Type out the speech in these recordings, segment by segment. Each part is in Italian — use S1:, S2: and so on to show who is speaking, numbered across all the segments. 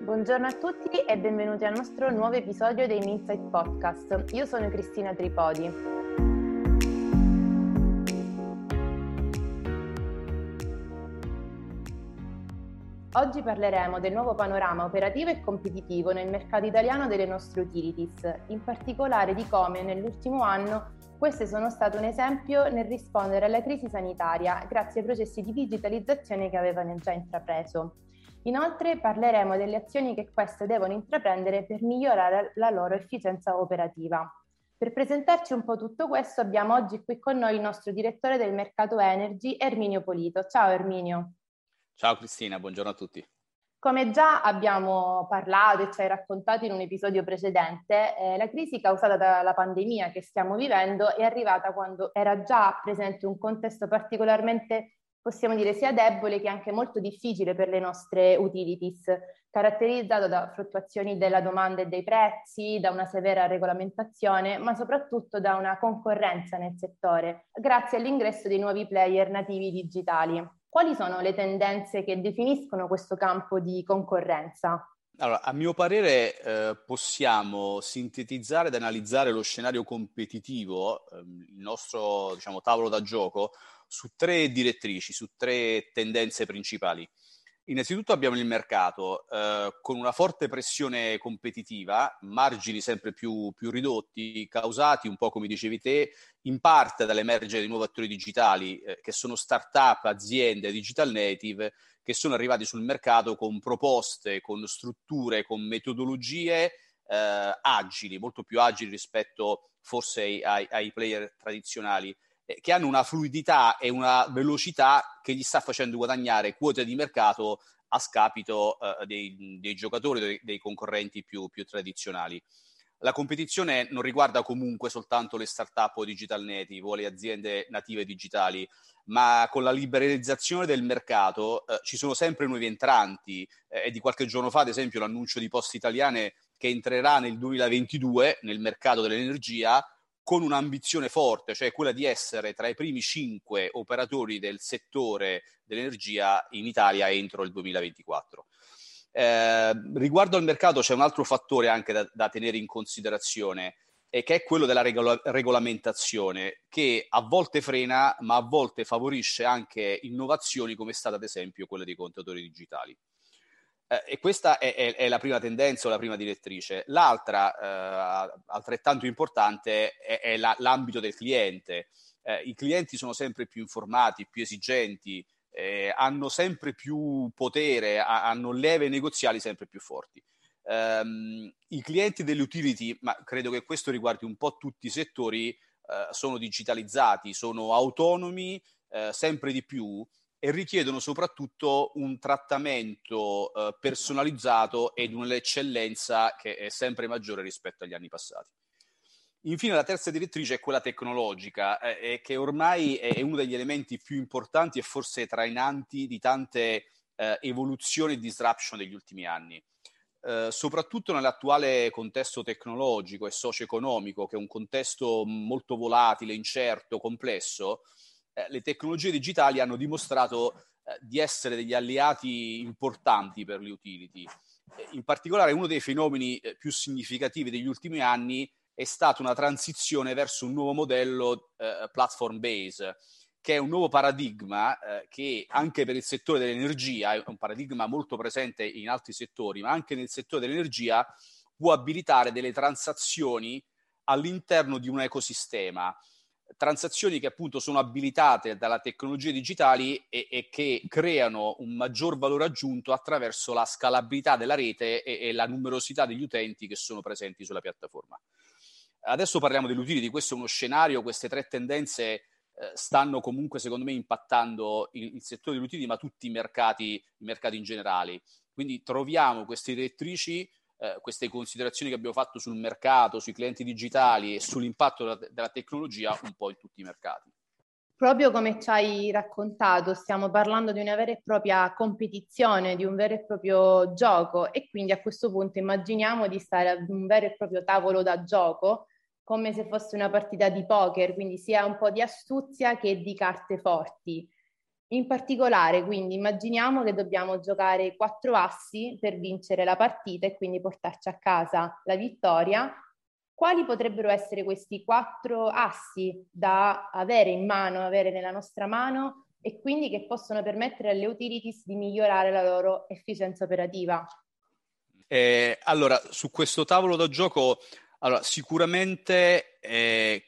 S1: Buongiorno a tutti e benvenuti al nostro nuovo episodio dei Minsight Podcast. Io sono Cristina Tripodi. Oggi parleremo del nuovo panorama operativo e competitivo nel mercato italiano delle nostre utilities, in particolare di come nell'ultimo anno queste sono state un esempio nel rispondere alla crisi sanitaria grazie ai processi di digitalizzazione che avevano già intrapreso. Inoltre parleremo delle azioni che queste devono intraprendere per migliorare la loro efficienza operativa. Per presentarci un po' tutto questo abbiamo oggi qui con noi il nostro direttore del mercato Energy, Erminio Polito. Ciao Erminio.
S2: Ciao Cristina, buongiorno a tutti.
S1: Come già abbiamo parlato e ci hai raccontato in un episodio precedente, eh, la crisi causata dalla pandemia che stiamo vivendo è arrivata quando era già presente un contesto particolarmente possiamo dire sia debole che anche molto difficile per le nostre utilities, caratterizzato da fluttuazioni della domanda e dei prezzi, da una severa regolamentazione, ma soprattutto da una concorrenza nel settore, grazie all'ingresso dei nuovi player nativi digitali. Quali sono le tendenze che definiscono questo campo di concorrenza?
S2: Allora, a mio parere eh, possiamo sintetizzare ed analizzare lo scenario competitivo, ehm, il nostro diciamo, tavolo da gioco, su tre direttrici, su tre tendenze principali. Innanzitutto abbiamo il mercato eh, con una forte pressione competitiva, margini sempre più, più, ridotti, causati un po' come dicevi te, in parte dall'emergere di nuovi attori digitali eh, che sono start-up, aziende digital native che sono arrivati sul mercato con proposte, con strutture, con metodologie eh, agili, molto più agili rispetto forse ai, ai, ai player tradizionali che hanno una fluidità e una velocità che gli sta facendo guadagnare quote di mercato a scapito eh, dei, dei, giocatori, dei, dei concorrenti più, più, tradizionali. La competizione non riguarda comunque soltanto le start-up o digital native o le aziende native digitali, ma con la liberalizzazione del mercato eh, ci sono sempre nuovi entranti. Eh, è di qualche giorno fa, ad esempio, l'annuncio di Poste Italiane che entrerà nel 2022 nel mercato dell'energia con un'ambizione forte, cioè quella di essere tra i primi cinque operatori del settore dell'energia in Italia entro il 2024. Eh, riguardo al mercato c'è un altro fattore anche da, da tenere in considerazione, e che è quello della regola- regolamentazione, che a volte frena, ma a volte favorisce anche innovazioni come è stata ad esempio quella dei contatori digitali. Eh, e questa è, è, è, la prima tendenza o la prima direttrice. L'altra, eh, altrettanto importante, è, è la, l'ambito del cliente. Eh, I clienti sono sempre più informati, più esigenti, eh, hanno sempre più potere, ha, hanno leve negoziali sempre più forti. Um, I clienti delle utility, ma credo che questo riguardi un po' tutti i settori, uh, sono digitalizzati, sono autonomi uh, sempre di più e richiedono soprattutto un trattamento eh, personalizzato ed un'eccellenza che è sempre maggiore rispetto agli anni passati. Infine, la terza direttrice è quella tecnologica, eh, che ormai è uno degli elementi più importanti e forse trainanti di tante eh, evoluzioni e disruption degli ultimi anni. Eh, soprattutto nell'attuale contesto tecnologico e socio-economico, che è un contesto molto volatile, incerto, complesso, eh, le tecnologie digitali hanno dimostrato eh, di essere degli alleati importanti per le utility. Eh, in particolare uno dei fenomeni eh, più significativi degli ultimi anni è stata una transizione verso un nuovo modello platform base, che è un nuovo paradigma eh, che anche per il settore dell'energia, è un paradigma molto presente in altri settori, ma anche nel settore dell'energia può abilitare delle transazioni all'interno di un ecosistema transazioni che appunto sono abilitate dalla tecnologia digitali e, e, che creano un maggior valore aggiunto attraverso la scalabilità della rete e, e, la numerosità degli utenti che sono presenti sulla piattaforma. Adesso parliamo dell'utility, questo è uno scenario, queste tre tendenze eh, stanno comunque secondo me impattando il, il settore dell'utility ma tutti i mercati, i mercati in generale. Quindi troviamo queste direttrici eh, queste considerazioni che abbiamo fatto sul mercato, sui clienti digitali e sull'impatto della, della tecnologia un po' in tutti i mercati.
S1: Proprio come ci hai raccontato, stiamo parlando di una vera e propria competizione, di un vero e proprio gioco e quindi a questo punto immaginiamo di stare ad un vero e proprio tavolo da gioco, come se fosse una partita di poker, quindi sia un po' di astuzia che di carte forti. In particolare, quindi immaginiamo che dobbiamo giocare quattro assi per vincere la partita e quindi portarci a casa la vittoria. Quali potrebbero essere questi quattro assi da avere in mano, avere nella nostra mano e quindi che possono permettere alle utilities di migliorare la loro efficienza operativa?
S2: Eh, allora, su questo tavolo da gioco, allora, sicuramente eh,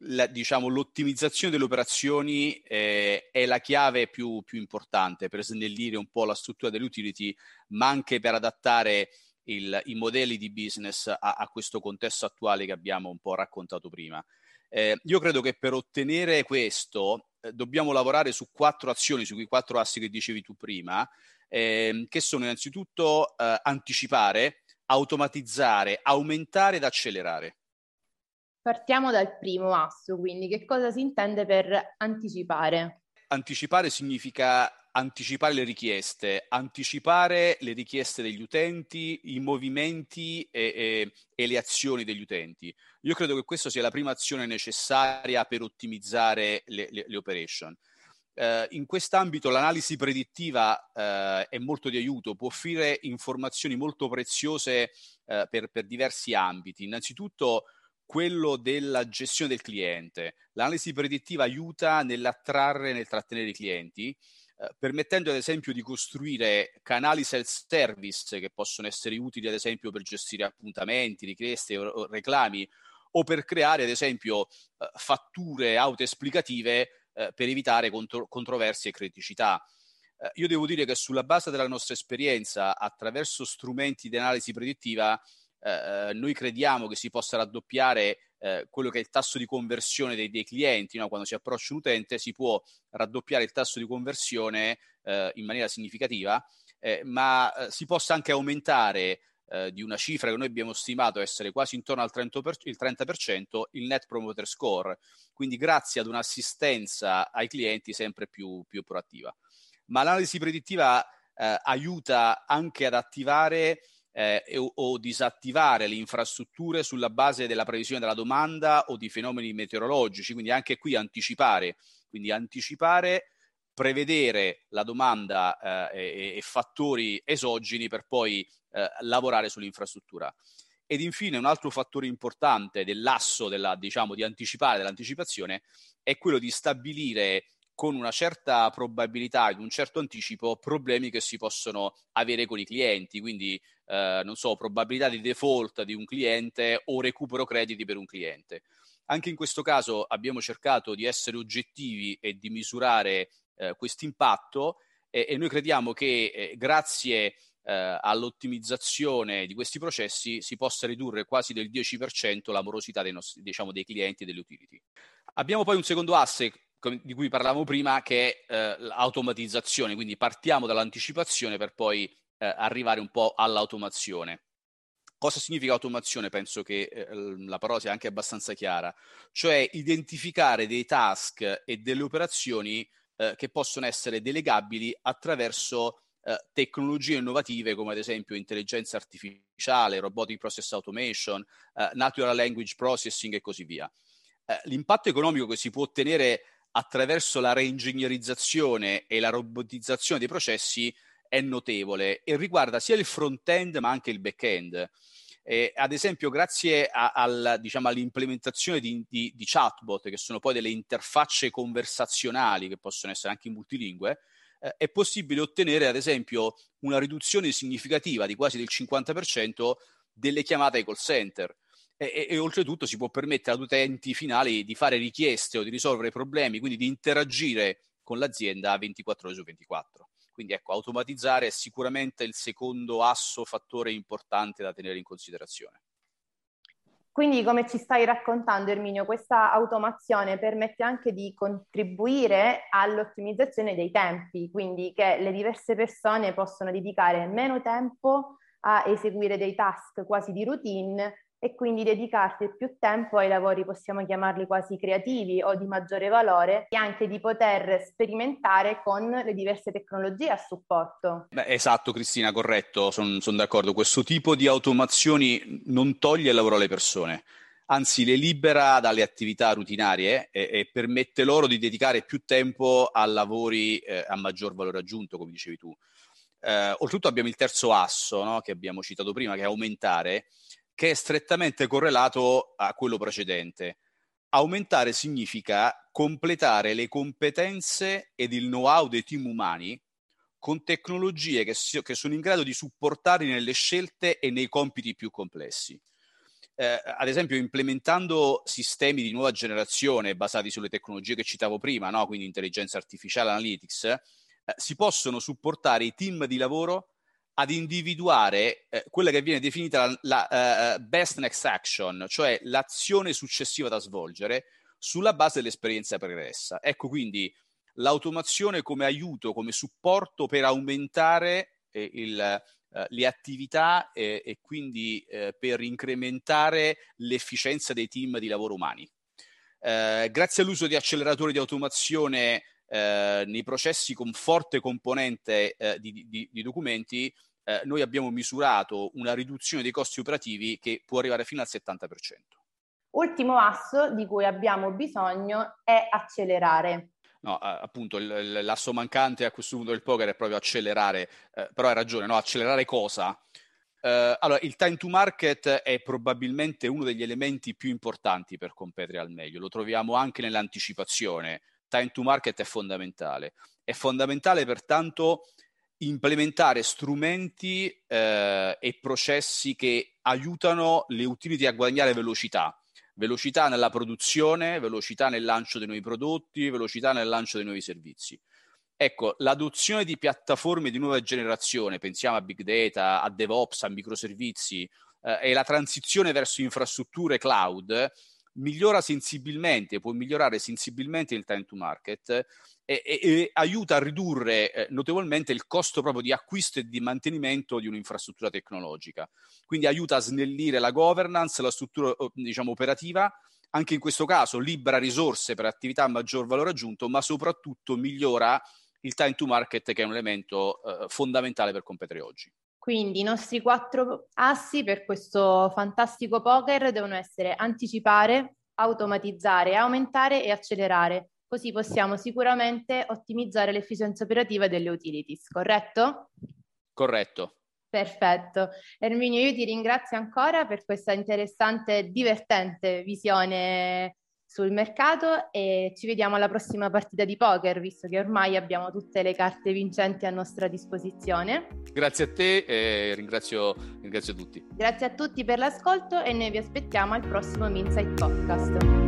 S2: la, diciamo, l'ottimizzazione delle operazioni eh, è la chiave più, più, importante per snellire un po' la struttura delle utility, ma anche per adattare il, i modelli di business a, a, questo contesto attuale che abbiamo un po' raccontato prima. Eh, io credo che per ottenere questo eh, dobbiamo lavorare su quattro azioni, su quei quattro assi che dicevi tu prima, ehm, che sono innanzitutto eh, anticipare, automatizzare, aumentare ed accelerare.
S1: Partiamo dal primo asso, quindi che cosa si intende per anticipare?
S2: Anticipare significa anticipare le richieste, anticipare le richieste degli utenti, i movimenti e, e, e, le azioni degli utenti. Io credo che questa sia la prima azione necessaria per ottimizzare le, le, le operation. Uh, in quest'ambito l'analisi predittiva uh, è molto di aiuto, può offrire informazioni molto preziose uh, per, per diversi ambiti. Innanzitutto quello della gestione del cliente. L'analisi predittiva aiuta nell'attrarre e nel trattenere i clienti, eh, permettendo ad esempio di costruire canali self-service che possono essere utili ad esempio per gestire appuntamenti, richieste o reclami o per creare ad esempio eh, fatture autoesplicative eh, per evitare contro- controversie e criticità. Eh, io devo dire che sulla base della nostra esperienza, attraverso strumenti di analisi predittiva, eh, noi crediamo che si possa raddoppiare eh, quello che è il tasso di conversione dei, dei clienti, no? quando si approccia un utente si può raddoppiare il tasso di conversione eh, in maniera significativa, eh, ma eh, si possa anche aumentare eh, di una cifra che noi abbiamo stimato essere quasi intorno al 30%, il 30% il net promoter score, quindi grazie ad un'assistenza ai clienti sempre più, più proattiva. Ma l'analisi predittiva aiuta anche ad attivare eh, o, o, disattivare le infrastrutture sulla base della previsione della domanda o di fenomeni meteorologici, quindi anche qui anticipare, quindi anticipare, prevedere la domanda eh, e, e, fattori esogeni per poi eh, lavorare sull'infrastruttura. Ed infine un altro fattore importante dell'asso della, diciamo, di anticipare, dell'anticipazione, è quello di stabilire con una certa probabilità ed un certo anticipo problemi che si possono avere con i clienti, quindi eh, non so, probabilità di default di un cliente o recupero crediti per un cliente. Anche in questo caso abbiamo cercato di essere oggettivi e di misurare eh, questo impatto e, e, noi crediamo che eh, grazie eh, all'ottimizzazione di questi processi si possa ridurre quasi del 10% la morosità dei, nostri, diciamo, dei clienti e delle utility. Abbiamo poi un secondo asse di cui parlavamo prima, che è eh, l'automatizzazione, quindi partiamo dall'anticipazione per poi eh, arrivare un po' all'automazione. Cosa significa automazione? Penso che eh, la parola sia anche abbastanza chiara, cioè identificare dei task e delle operazioni eh, che possono essere delegabili attraverso eh, tecnologie innovative come ad esempio intelligenza artificiale, robotic process automation, eh, natural language processing e così via. L'impatto economico che si può ottenere attraverso la reingegnerizzazione e la robotizzazione dei processi è notevole e riguarda sia il front-end ma anche il back-end. Eh, ad esempio, grazie a, al, diciamo, all'implementazione di, di, di, chatbot, che sono poi delle interfacce conversazionali che possono essere anche multilingue, eh, è possibile ottenere, ad esempio, una riduzione significativa di quasi del 50% delle chiamate ai call center. E, e, e, oltretutto si può permettere ad utenti finali di fare richieste o di risolvere problemi, quindi di interagire con l'azienda 24 ore su 24. Quindi ecco, automatizzare è sicuramente il secondo asso fattore importante da tenere in considerazione.
S1: Quindi, come ci stai raccontando, Erminio, questa automazione permette anche di contribuire all'ottimizzazione dei tempi, quindi che le diverse persone possono dedicare meno tempo a eseguire dei task quasi di routine e quindi dedicarti più tempo ai lavori, possiamo chiamarli quasi creativi o di maggiore valore, e anche di poter sperimentare con le diverse tecnologie a supporto.
S2: Beh, esatto, Cristina, corretto, sono son d'accordo. Questo tipo di automazioni non toglie il lavoro alle persone, anzi le libera dalle attività rutinarie e, e permette loro di dedicare più tempo a lavori eh, a maggior valore aggiunto, come dicevi tu. Eh, oltretutto abbiamo il terzo asso no, che abbiamo citato prima, che è aumentare, che è strettamente correlato a quello precedente. Aumentare significa completare le competenze ed il know-how dei team umani con tecnologie che, si, che sono in grado di supportarli nelle scelte e nei compiti più complessi eh, ad esempio implementando sistemi di nuova generazione basati sulle tecnologie che citavo prima, no? quindi intelligenza artificiale, analytics, eh, si possono supportare i team di lavoro ad individuare eh, quella che viene definita la, la uh, best next action, cioè l'azione successiva da svolgere sulla base dell'esperienza pregressa. Ecco quindi l'automazione come aiuto, come supporto per aumentare eh, il, eh, le attività e, e quindi eh, per incrementare l'efficienza dei team di lavoro umani. Eh, grazie all'uso di acceleratori di automazione eh, nei processi con forte componente eh, di, di, di, documenti, noi abbiamo misurato una riduzione dei costi operativi che può arrivare fino al 70%.
S1: Ultimo asso di cui abbiamo bisogno è accelerare.
S2: No, appunto, il, l'asso mancante a questo punto del poker è proprio accelerare, eh, però hai ragione, no? Accelerare cosa? Eh, allora, il time to market è probabilmente uno degli elementi più importanti per competere al meglio, lo troviamo anche nell'anticipazione. Time to market è fondamentale. È fondamentale pertanto implementare strumenti eh, e processi che aiutano le utility a guadagnare velocità velocità nella produzione, velocità nel lancio dei nuovi prodotti, velocità nel lancio dei nuovi servizi. Ecco, l'adozione di piattaforme di nuova generazione, pensiamo a big data, a DevOps, a microservizi, eh, e la transizione verso infrastrutture cloud migliora sensibilmente, può migliorare sensibilmente il time to market e, e, e aiuta a ridurre eh, notevolmente il costo proprio di acquisto e di mantenimento di un'infrastruttura tecnologica. Quindi aiuta a snellire la governance, la struttura diciamo, operativa, anche in questo caso libera risorse per attività a maggior valore aggiunto, ma soprattutto migliora il time to market che è un elemento eh, fondamentale per competere oggi.
S1: Quindi i nostri quattro assi per questo fantastico poker devono essere anticipare, automatizzare, aumentare e accelerare. Così possiamo sicuramente ottimizzare l'efficienza operativa delle utilities, corretto?
S2: Corretto.
S1: Perfetto. Erminio, io ti ringrazio ancora per questa interessante e divertente visione sul mercato e ci vediamo alla prossima partita di poker, visto che ormai abbiamo tutte le carte vincenti a nostra disposizione.
S2: Grazie a te e ringrazio, ringrazio tutti.
S1: Grazie a tutti per l'ascolto e noi vi aspettiamo al prossimo Minsight Podcast.